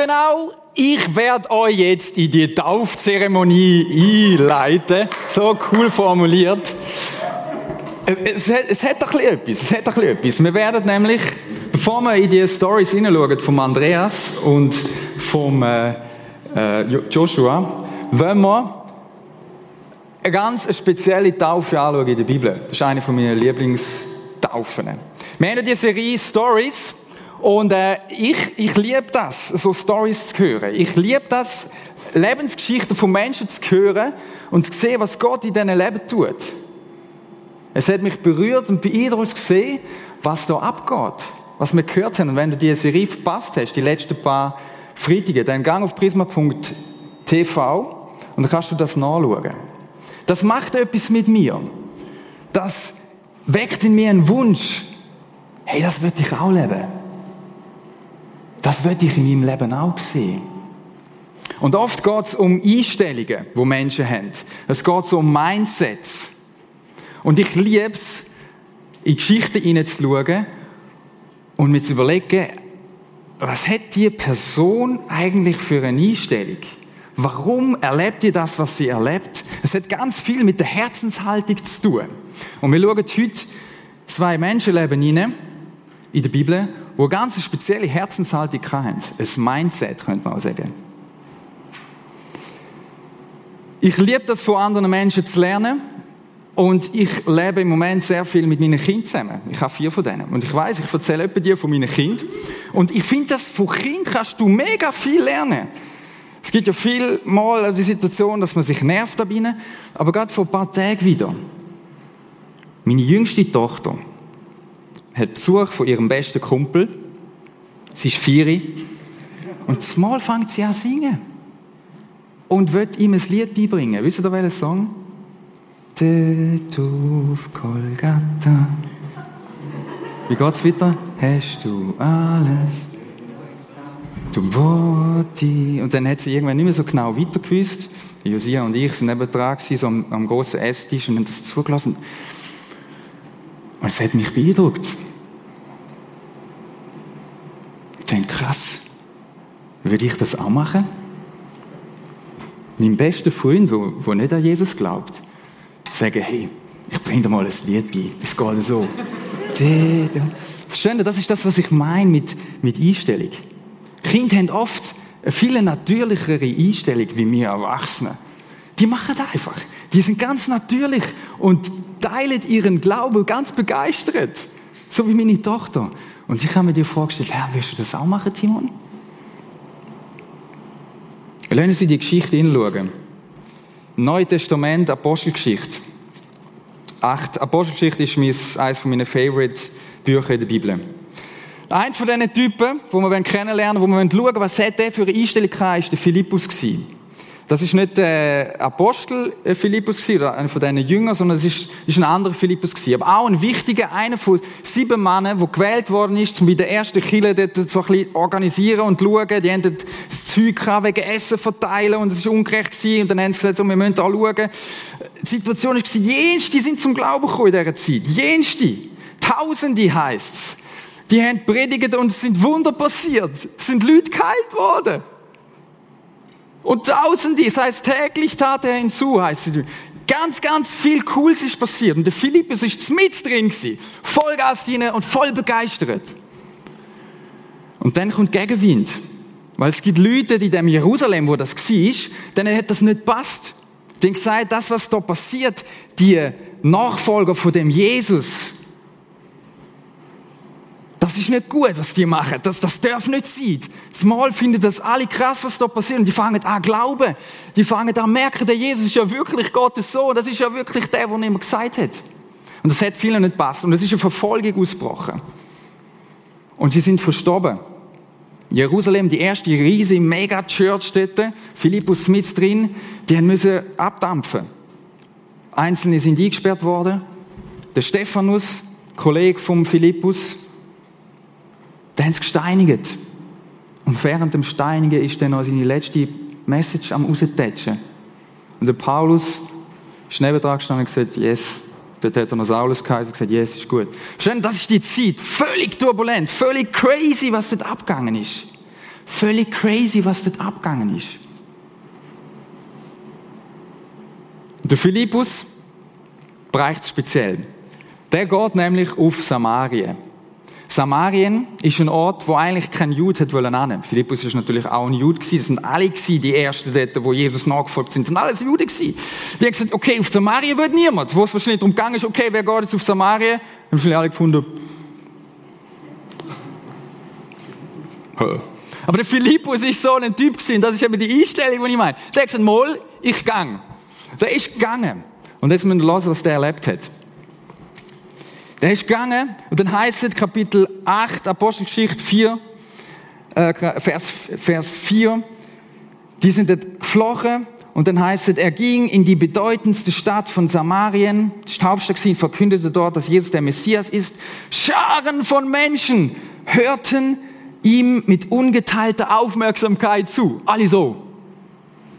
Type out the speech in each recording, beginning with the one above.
Genau, ich werde euch jetzt in die Taufzeremonie einleiten. So cool formuliert. Es, es, es hat bisschen etwas. Es hat bisschen etwas. Wir werden nämlich, bevor wir in die Stories hineinschauen von Andreas und vom äh, äh, Joshua, wollen wir eine ganz spezielle Taufe anschauen in der Bibel. Das ist eine meiner Lieblingstaufen. Wir haben die Serie Stories und äh, ich, ich liebe das, so Stories zu hören. Ich liebe das, Lebensgeschichten von Menschen zu hören und zu sehen, was Gott in diesem Leben tut. Es hat mich berührt und beeindruckt zu sehen, was da abgeht, was wir gehört haben. Und wenn du diese Serie verpasst hast, die letzten paar Freitage, dann gang auf prisma.tv und dann kannst du das nachschauen. Das macht etwas mit mir. Das weckt in mir einen Wunsch. Hey, das würde ich auch leben. Das würde ich in meinem Leben auch sehen. Und oft geht es um Einstellungen, wo Menschen haben. Es geht um Mindsets. Und ich liebe es, in Geschichten hineinzuschauen und mir zu überlegen, was hat die Person eigentlich für eine Einstellung? Warum erlebt ihr das, was sie erlebt? Es hat ganz viel mit der Herzenshaltung zu tun. Und wir schauen heute zwei Menschenleben hinein in der Bibel, wo eine ganz spezielle Herzenshaltung haben. Ein Mindset, könnte man auch sagen. Ich liebe das, von anderen Menschen zu lernen. Und ich lebe im Moment sehr viel mit meinen Kindern zusammen. Ich habe vier von denen. Und ich weiß, ich erzähle etwa dir von meinen Kindern. Und ich finde, dass von Kind kannst du mega viel lernen. Es gibt ja viel mal die Situation, dass man sich nervt dabei. Aber gerade vor ein paar Tagen wieder. Meine jüngste Tochter hat Besuch von ihrem besten Kumpel. Sie ist vier. Und zumal fängt sie an zu singen. Und wird ihm ein Lied beibringen. Wisst ihr welchen Song? auf Kolgata. Wie geht's weiter? Hast du alles? Du Worte. Und dann hat sie irgendwann nicht mehr so genau weitergewusst. Josia und ich sind neben dran, so am, am großen Esstisch und haben das zugelassen. Und es hat mich beeindruckt. Ich denke, krass, würde ich das auch machen? Mein bester Freund, der nicht an Jesus glaubt, sagen, hey, ich bringe dir mal ein Lied bei. Das geht so. Verstehen Das ist das, was ich meine mit, mit Einstellung. Kinder haben oft eine viel natürlichere Einstellung wie wir Erwachsene. Die machen das einfach. Die sind ganz natürlich und teilen ihren Glauben ganz begeistert. So wie meine Tochter. Und ich habe mir dir vorgestellt, Herr, willst du das auch machen, Timon? Lassen Sie die Geschichte hinschauen. Neue Testament, Apostelgeschichte. Acht. Apostelgeschichte ist mein, eines meiner Favorite Bücher in der Bibel. Ein von diesen Typen, wo wir kennenlernen wollen, wo wir schauen was hat der für eine Einstellung hatte, ist der Philippus. Das ist nicht der Apostel äh, Philippus gewesen, oder einer von diesen Jüngern, sondern es ist, ist ein anderer Philippus gewesen. Aber auch ein wichtiger, einer von sieben Männern, der gewählt worden ist, um bei der ersten Kirche dort so ein bisschen organisieren und schauen. Die haben dort das Zeug wegen Essen verteilen und es ist ungerecht gewesen. Und dann haben sie gesagt, so, wir müssen da schauen. Die Situation war, jenste sind zum Glauben gekommen in dieser Zeit. Jenste. Tausende heisst es. Die haben predigt und es sind Wunder passiert. Es sind Leute geheilt worden. Und tausende, das heißt täglich tat er hinzu, heißt es. Ganz, ganz viel Cooles ist passiert. Und der Philippus ist mit drin gewesen. Vollgas hinein und voll begeistert. Und dann kommt Gegenwind. Weil es gibt Leute in dem Jerusalem, wo das war, denen hat das nicht passt. Die haben gesagt, das, was da passiert, die Nachfolger von dem Jesus, das ist nicht gut, was die machen. Das, das darf nicht sein. Zumal finden das alle krass, was da passiert. Und die fangen an glauben. Die fangen an merken, der Jesus ist ja wirklich Gottes Sohn. Das ist ja wirklich der, der immer gesagt hat. Und das hat vielen nicht passt. Und es ist eine Verfolgung ausgebrochen. Und sie sind verstorben. Jerusalem, die erste riesige Mega-Church dort, Philippus mit drin, die haben müssen abdampfen. Einzelne sind eingesperrt worden. Der Stephanus, Kollege vom Philippus, den haben sie gesteinigt. Und während dem Steinigen ist dann noch seine letzte Message am raustätschen. Und der Paulus ist nebendran gestanden und gesagt, yes. Dort hat er noch Saulus geheißen und gesagt, yes, ist gut. Verstehen, das ist die Zeit. Völlig turbulent, völlig crazy, was dort abgegangen ist. Völlig crazy, was dort abgegangen ist. Der Philippus bereicht speziell. Der geht nämlich auf Samarien. Samarien ist ein Ort, wo eigentlich kein Jude hat wollen Philippus ist natürlich auch ein Jude gewesen. Das sind alle gewesen, die ersten dort, wo Jesus nachgefolgt sind, das sind alles Jude gewesen. Die haben gesagt, okay, auf Samarien wird niemand. Wo es wahrscheinlich darum gegangen ist, okay, wer geht jetzt auf Samarien? Haben wahrscheinlich alle gefunden. Aber der Philippus ist so ein Typ gewesen. Das ist eben die Einstellung, die ich meine. Der hat gesagt, mal, ich gang. Der ist gegangen. Und jetzt müssen wir hören, was der erlebt hat. Der ist gegangen und dann heißt es Kapitel 8, Apostelgeschichte 4, äh, Vers, Vers 4, die sind dort geflochen und dann heißt es, er ging in die bedeutendste Stadt von Samarien, die Hauptstadt gewesen, verkündete dort, dass Jesus der Messias ist. Scharen von Menschen hörten ihm mit ungeteilter Aufmerksamkeit zu. Alle so.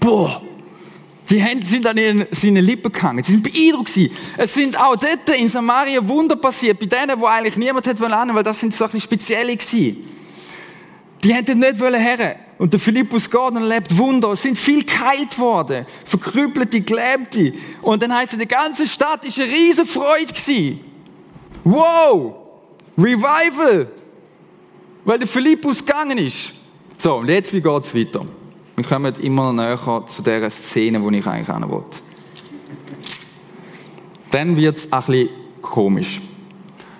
Boah, die Hände sind an ihren, seine Lippen gehangen. Sie sind beeindruckt gewesen. Es sind auch dort in Samaria Wunder passiert, bei denen, wo eigentlich niemand hätte wollen, weil das sind so ein spezielle gewesen. Die hätten nicht wollen her. Und der Philippus und erlebt Wunder. Es sind viel geheilt worden. Verkrüppelte, Gelähmte. Und dann heisst es, die ganze Stadt ist eine riesen Freude gewesen. Wow! Revival! Weil der Philippus gegangen ist. So, und jetzt, wie geht's weiter? Wir kommen immer näher zu der Szene, wo ich eigentlich hin will. Dann wird es ein bisschen komisch.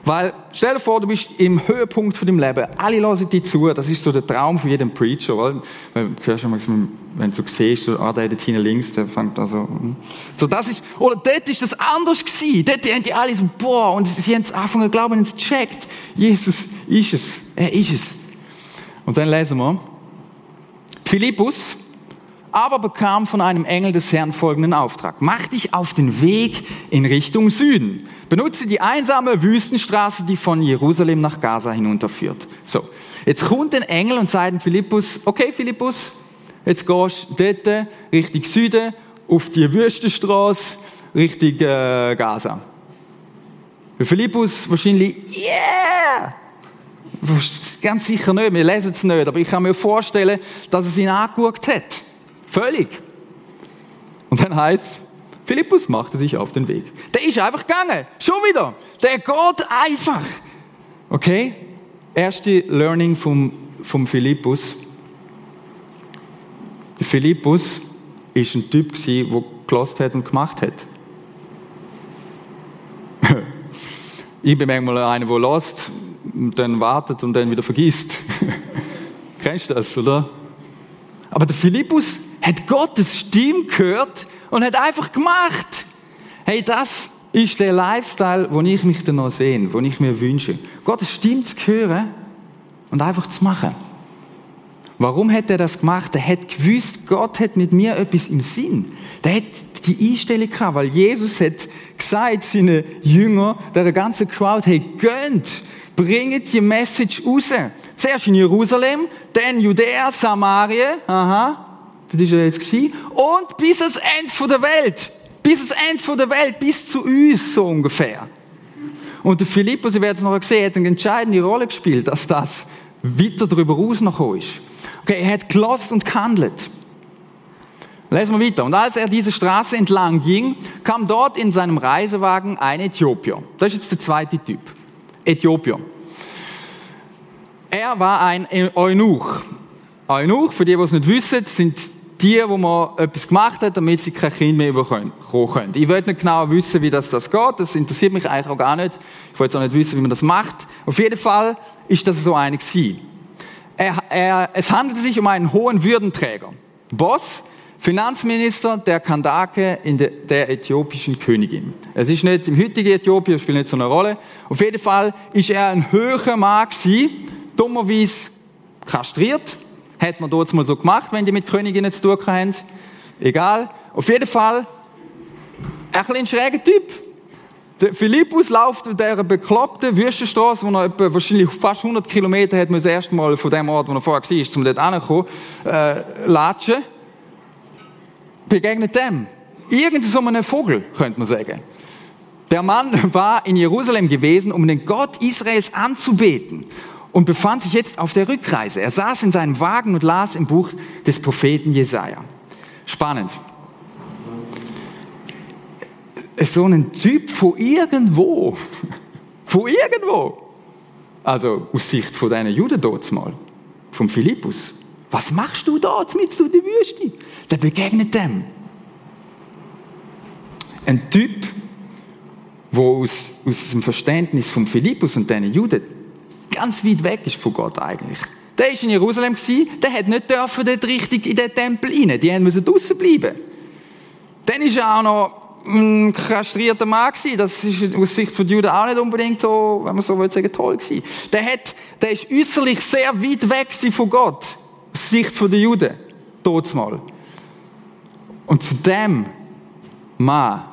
Weil, stell dir vor, du bist im Höhepunkt von deinem Leben. Alle hören dir zu. Das ist so der Traum von jedem Preacher. Weil, wenn du siehst, so, ah, der dort hinten links, der fängt hm. so, das ist, oder dort ist das anders gewesen. Dort haben die alle so, boah, und sie haben angefangen zu glauben, es checkt. Jesus ist es. Er ist es. Und dann lesen wir, Philippus aber bekam von einem Engel des Herrn folgenden Auftrag. Mach dich auf den Weg in Richtung Süden. Benutze die einsame Wüstenstraße, die von Jerusalem nach Gaza hinunterführt. So. Jetzt kommt ein Engel und sagt Philippus, okay Philippus, jetzt gehst du dort Richtung Süden auf die Wüstenstraße Richtung äh, Gaza. Philippus wahrscheinlich, yeah! Ganz sicher nicht, wir lesen es nicht, aber ich kann mir vorstellen, dass es ihn angeguckt hat. Völlig. Und dann heißt es, Philippus machte sich auf den Weg. Der ist einfach gegangen. Schon wieder. Der geht einfach. Okay? Erste Learning vom, vom Philippus. Philippus ist ein Typ der gelost hat und gemacht hat. ich bin manchmal einer, der lost, dann wartet und dann wieder vergisst. Kennst du das, oder? Aber der Philippus hat Gottes Stimme gehört und hat einfach gemacht. Hey, das ist der Lifestyle, wo ich mich dann noch sehe, wo ich mir wünsche. Gottes Stimme zu hören und einfach zu machen. Warum hat er das gemacht? Er hat gewusst, Gott hat mit mir etwas im Sinn. Der hat die Einstellung gehabt, weil Jesus hat gesagt, seine Jünger, der ganzen Crowd, hey, gönnt, bringt die Message raus. Zuerst in Jerusalem, dann Judäa, Samaria, aha, das war er jetzt und bis ans Ende der Welt. Bis ans Ende der Welt, bis zu uns, so ungefähr. Und der Philippus, ihr werdet es noch sehen, hat eine entscheidende Rolle gespielt, dass das weiter darüber rausgekommen ist. Okay, er hat gelost und gehandelt. Lesen wir weiter. Und als er diese Straße entlang ging, kam dort in seinem Reisewagen ein Äthiopier. Das ist jetzt der zweite Typ. Äthiopier. Er war ein Eunuch. Eunuch, für die, die es nicht wissen, sind die, wo man etwas gemacht hat, damit sie kein Kind mehr bekommen können. Ich will nicht genau wissen, wie das, das geht. Das interessiert mich eigentlich auch gar nicht. Ich will auch nicht wissen, wie man das macht. Auf jeden Fall ist das so gewesen. Er, er, es handelte sich um einen hohen Würdenträger. Boss, Finanzminister der Kandake in de, der äthiopischen Königin. Es ist nicht im heutigen Äthiopien, spielt nicht so eine Rolle. Auf jeden Fall ist er ein höherer Mann gewesen, dummerweise kastriert. Hat man dort mal so gemacht, wenn die mit Königinnen zu tun haben. Egal. Auf jeden Fall ein bisschen schräger Typ. Der Philippus läuft auf dieser bekloppten Wüstenstraße, wo er etwa wahrscheinlich fast 100 Kilometer hat, muss erst mal von dem Ort, wo er vorher war, um dort hinzukommen, äh, latschen begegnet dem. Irgend so einem Vogel, könnte man sagen. Der Mann war in Jerusalem gewesen, um den Gott Israels anzubeten. und befand sich jetzt auf der Rückreise. Er saß in seinem Wagen und las im Buch des Propheten Jesaja. Spannend. So ein Typ von irgendwo, von irgendwo, also aus Sicht von deinen Juden dort mal, vom Philippus. Was machst du da mit in der Wüste? Der begegnet dem. Ein Typ, der aus, aus dem Verständnis von Philippus und diesen Juden ganz weit weg ist von Gott eigentlich. Der war in Jerusalem, der hat nicht dürfen dort richtig in den Tempel rein. Die mussten draußen bleiben. Dann war er auch noch ein kastrierter Mann gewesen. Das ist aus Sicht von Juden auch nicht unbedingt so, wenn man so will sagen, toll gewesen. Der hat, der ist äußerlich sehr weit weg von Gott. Aus Sicht der Juden. mal. Und zu dem Mann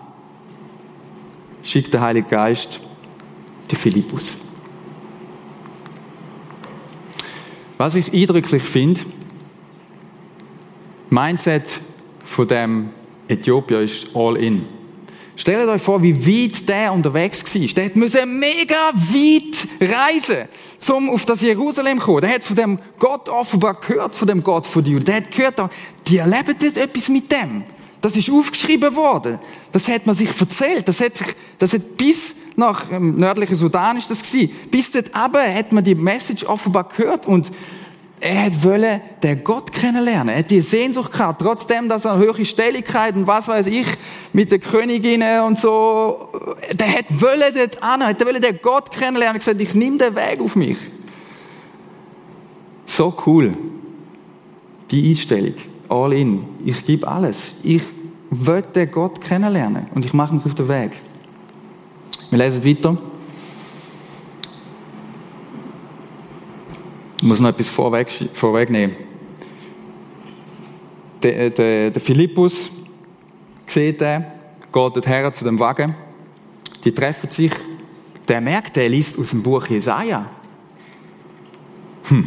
schickt der Heilige Geist den Philippus. Was ich eindrücklich finde, Mindset von dem Äthiopier ist all in. Stellt euch vor, wie weit der unterwegs war. Der musste mega weit reisen, um auf das Jerusalem zu kommen. Der hat von dem Gott offenbar gehört, von dem Gott von dir. Der hat gehört, die erleben dort etwas mit dem. Das ist aufgeschrieben worden. Das hat man sich erzählt. Das hat sich, das hat bis nach ähm, nördlichen Sudan ist das gewesen. Bis dort aber hat man die Message offenbar gehört und er hat wollen den Gott kennenlernen. Er hat die Sehnsucht gehabt, trotzdem, dass er eine höhere Stelligkeit und was weiß ich, mit der Königin und so, der hat wollen dort an, hat wollen den Gott kennenlernen und gesagt, ich nehme den Weg auf mich. So cool. Die Einstellung. All in. Ich gebe alles. Ich will den Gott kennenlernen und ich mache mich auf den Weg. Wir lesen weiter. Muss noch etwas vorweg, vorwegnehmen. Der, äh, der, der Philippus sieht den, geht dorthin zu dem Wagen. Die treffen sich. Der merkt, der liest aus dem Buch Jesaja. Hm,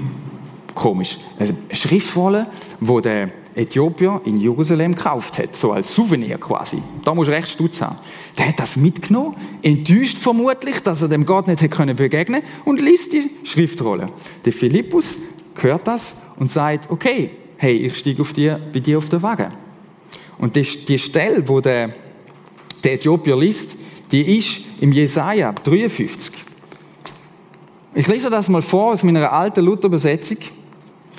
komisch. Eine Schriftrolle, wo der Äthiopier in Jerusalem gekauft hat, so als Souvenir quasi. Da muss recht stutz haben. Der hat das mitgenommen, enttäuscht vermutlich, dass er dem Gott nicht hätte begegnen und liest die Schriftrolle. Der Philippus hört das und sagt, okay, hey, ich steige auf dir, bei dir auf den Wagen. Und die, die Stelle, wo der, der Äthiopier liest, die ist im Jesaja 53. Ich lese das mal vor aus meiner alten Luther-Übersetzung.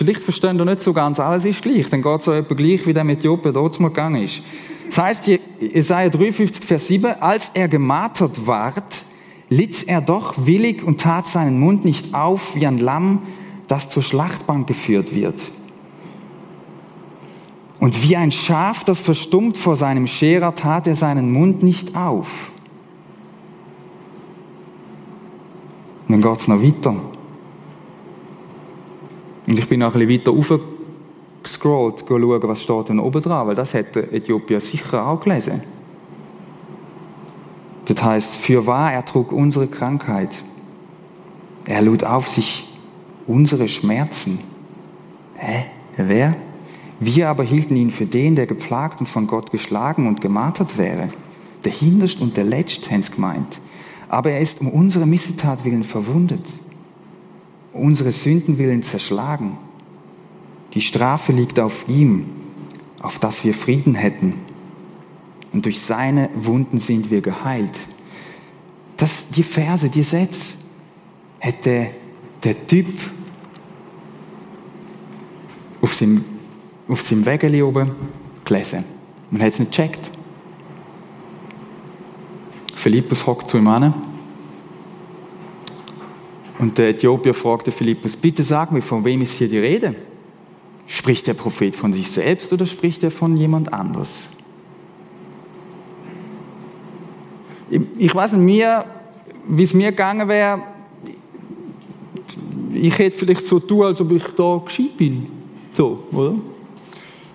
Vielleicht verstehen ihr nicht so ganz, alles ist gleich. Dann geht es so etwa gleich, wie der mit Äthiopien dort mal gegangen ist. Das heißt, Jesaja 53, Vers 7, als er gemartert ward, litt er doch willig und tat seinen Mund nicht auf wie ein Lamm, das zur Schlachtbank geführt wird. Und wie ein Schaf, das verstummt vor seinem Scherer, tat er seinen Mund nicht auf. Und dann geht es noch weiter. Und ich bin noch ein bisschen weiter hochgescrollt, schauen, was steht denn oben dran, weil das hätte Äthiopier sicher auch gelesen. Das heißt, für wahr, er trug unsere Krankheit. Er lud auf sich unsere Schmerzen. Hä? Wer? Wir aber hielten ihn für den, der geplagt und von Gott geschlagen und gemartert wäre. Der Hinterst und der Letzt, haben gemeint. Aber er ist um unsere Missetat willen verwundet unsere Sünden willen zerschlagen. Die Strafe liegt auf ihm, auf dass wir Frieden hätten. Und durch seine Wunden sind wir geheilt. Das, die Verse, die Sätze, hätte der Typ auf seinem, auf seinem Wägeli oben gelesen. Man hat es nicht gecheckt. Philippus hockt zu ihm an und der Äthiopier fragte Philippus, bitte sag mir, von wem ist hier die Rede? Spricht der Prophet von sich selbst oder spricht er von jemand anderes? Ich weiß nicht, wie es mir gegangen wäre, ich hätte vielleicht so tun, als ob ich da gescheit bin. So, oder?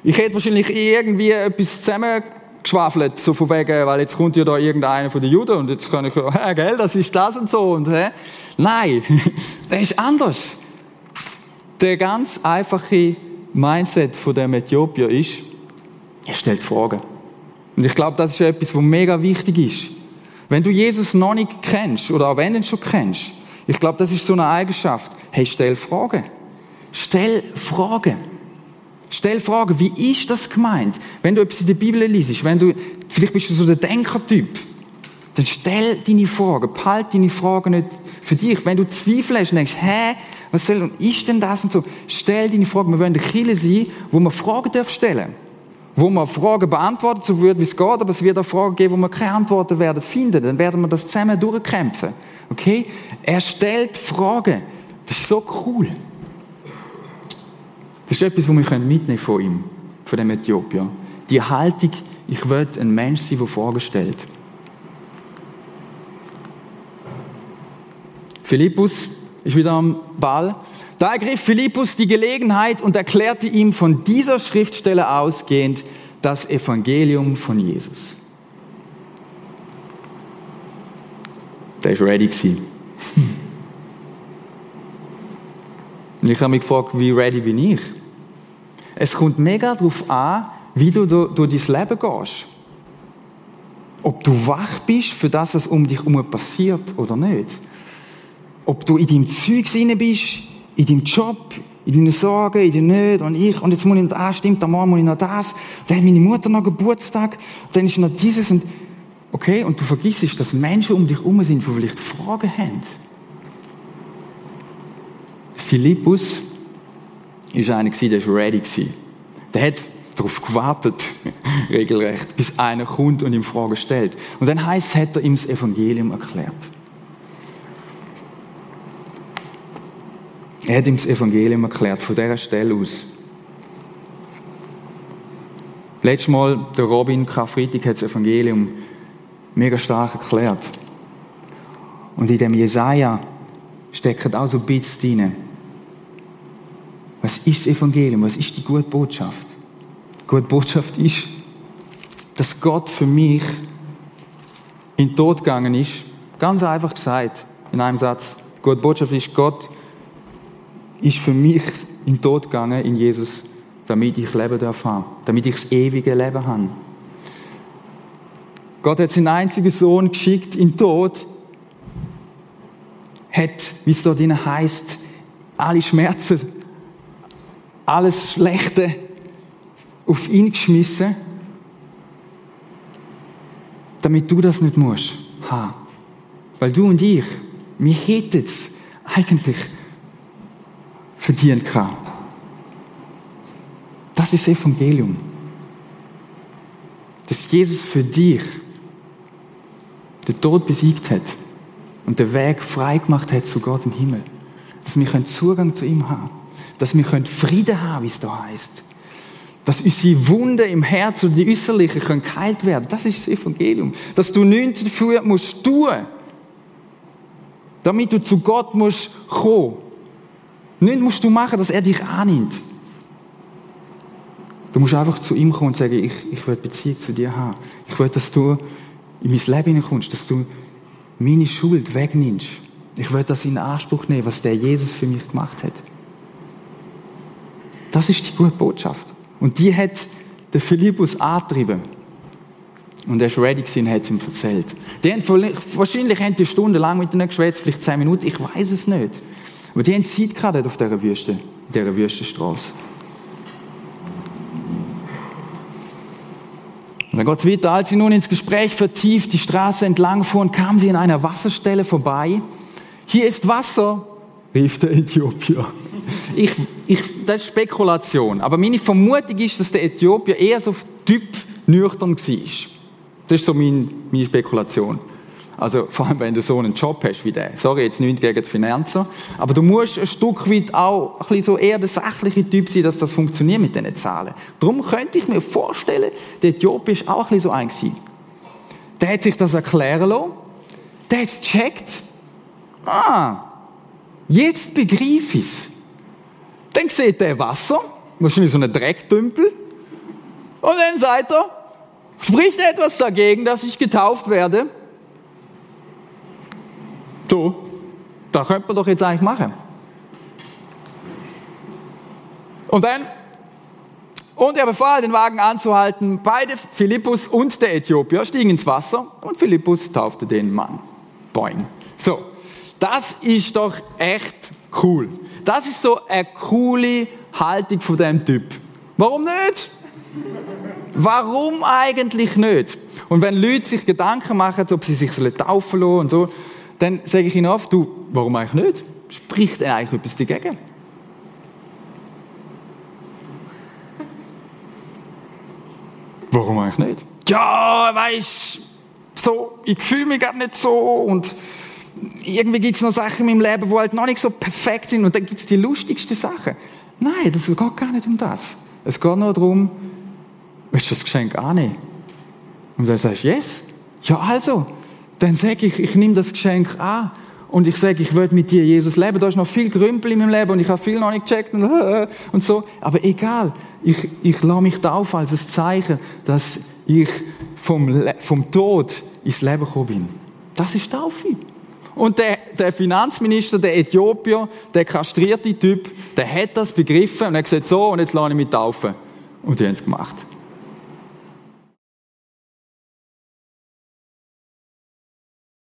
Ich hätte wahrscheinlich irgendwie etwas zusammen geschwafelt, so von wegen, weil jetzt kommt ja da irgendeiner von den Juden und jetzt kann ich, ja, gell, das ist das und so und, hä? Nein, das ist anders. Der ganz einfache Mindset von dem Äthiopier ist, er stellt Fragen. Und ich glaube, das ist etwas, was mega wichtig ist. Wenn du Jesus noch nicht kennst, oder auch wenn du ihn schon kennst, ich glaube, das ist so eine Eigenschaft. Hey, stell Fragen. Stell Fragen. Stell Fragen, wie ist das gemeint? Wenn du etwas in der Bibel liest, wenn du, vielleicht bist du so der Denkertyp, dann stell deine Fragen, behalte deine Fragen nicht für dich. Wenn du Zweifel hast und denkst, hä, was soll, ist denn das und so, stell deine Fragen. Wir wollen eine Kirche sein, wo man Fragen stellen darf wo man Fragen beantwortet, so wird, wie es geht, aber es wird auch Fragen geben, wo wir keine Antworten werden finden. Dann werden wir das zusammen durchkämpfen. Okay? Er stellt Fragen. Das ist so cool. Das ist etwas, was wir mitnehmen von ihm, von dem Äthiopier. Die Haltung, ich will ein Mensch sein, der Fragen stellt. Philippus ist wieder am Ball. Da ergriff Philippus die Gelegenheit und erklärte ihm von dieser Schriftstelle ausgehend das Evangelium von Jesus. Der war ready. Und ich habe mich gefragt, wie ready bin ich? Es kommt mega darauf an, wie du durch dein Leben gehst. Ob du wach bist für das, was um dich herum passiert oder nicht. Ob du in deinem Zeug bist, in deinem Job, in deinen Sorgen, in deinen Nöten und ich, und jetzt muss ich noch das, stimmt, am Morgen muss ich noch das, dann hat meine Mutter noch Geburtstag, dann ist noch dieses und, okay, und du vergisst, dass Menschen um dich herum sind, die vielleicht Fragen haben. Philippus ist einer der war ready Der hat darauf gewartet, regelrecht, bis einer kommt und ihm Fragen stellt. Und dann heißt es, hat er ihm das Evangelium erklärt. Er hat ihm das Evangelium erklärt, von dieser Stelle aus. Letztes Mal, der Robin Karfreitag hat das Evangelium mega stark erklärt. Und in dem Jesaja steckt auch so ein bisschen drin. Was ist das Evangelium? Was ist die gute Botschaft? Die gute Botschaft ist, dass Gott für mich in den Tod gegangen ist. Ganz einfach gesagt, in einem Satz. Die gute Botschaft ist, Gott ist für mich in den Tod gegangen in Jesus, damit ich Leben darf damit ich das ewige Leben habe. Gott hat seinen einzigen Sohn geschickt in den Tod, hat, wie es dort heißt, alle Schmerzen, alles Schlechte auf ihn geschmissen, damit du das nicht musst haben. Weil du und ich, wir hätten es eigentlich verdient kann. Das ist das Evangelium. Dass Jesus für dich den Tod besiegt hat und den Weg frei gemacht hat zu Gott im Himmel. Dass wir Zugang zu ihm haben. Dass wir Frieden haben, wie es da heißt. Dass unsere Wunden im Herz und die äußerlichen können geheilt werden. Das ist das Evangelium. Dass du nichts dafür musst tun, damit du zu Gott musst kommen. Nichts musst du machen, dass er dich annimmt. Du musst einfach zu ihm kommen und sagen, ich, ich will Beziehung zu dir haben. Ich will, dass du in mein Leben hineinkommst, dass du meine Schuld wegnimmst. Ich will das in Anspruch nehmen, was der Jesus für mich gemacht hat. Das ist die gute Botschaft. Und die hat der Philippus angetrieben. Und er war ready und hat es ihm erzählt. Die haben, wahrscheinlich haben die mit ihnen geschwätzt, vielleicht zehn Minuten, ich weiß es nicht. Aber die haben Zeit gehabt auf dieser Wüste, dieser Wüstenstraße. Und dann geht es weiter. Als sie nun ins Gespräch vertieft die Straße entlang fuhren, kamen sie an einer Wasserstelle vorbei. Hier ist Wasser, rief der Äthiopier. Ich, ich, das ist Spekulation. Aber meine Vermutung ist, dass der Äthiopier eher so Typ nüchtern war. Das ist so meine, meine Spekulation. Also vor allem, wenn du so einen Job hast wie der. Sorry, jetzt nicht gegen die Finanzen. Aber du musst ein Stück weit auch ein bisschen so eher der sachliche Typ sein, dass das funktioniert mit diesen Zahlen. Darum könnte ich mir vorstellen, der Äthiopier ist auch ein so ein gewesen. Der hat sich das erklären lassen. Der hat es gecheckt. Ah, jetzt begreife ich es. Dann sieht er Wasser, wahrscheinlich so einen Drecktümpel. Und dann sagt er, spricht etwas dagegen, dass ich getauft werde? Du, da könnte man doch jetzt eigentlich machen. Und dann, und er befahl, den Wagen anzuhalten. Beide, Philippus und der Äthiopier, stiegen ins Wasser und Philippus taufte den Mann. Boing. So, das ist doch echt cool. Das ist so eine coole Haltung von dem Typ. Warum nicht? Warum eigentlich nicht? Und wenn Leute sich Gedanken machen, ob sie sich taufen lassen und so, dann sage ich ihnen oft, du, warum eigentlich nicht? Spricht er eigentlich etwas dagegen? Warum eigentlich nicht? Ja, weißt so, ich fühle mich gar nicht so und irgendwie gibt es noch Sachen in meinem Leben, die halt noch nicht so perfekt sind und dann gibt es die lustigsten Sachen. Nein, das geht gar nicht um das. Es geht nur darum, willst du das Geschenk annehmen? Und dann sagst du, yes. Ja, also. Dann sage ich, ich nehme das Geschenk an. Und ich sage, ich will mit dir, Jesus, leben. Da ist noch viel Grümpel in meinem Leben und ich habe viel noch nicht gecheckt und, und so. Aber egal. Ich, ich lasse mich taufen als ein Zeichen, dass ich vom, vom Tod ins Leben gekommen bin. Das ist Taufe. Und der, der Finanzminister, der Äthiopier, der kastrierte Typ, der hat das begriffen und hat gesagt, so, und jetzt lasse ich mich taufen. Und die haben es gemacht.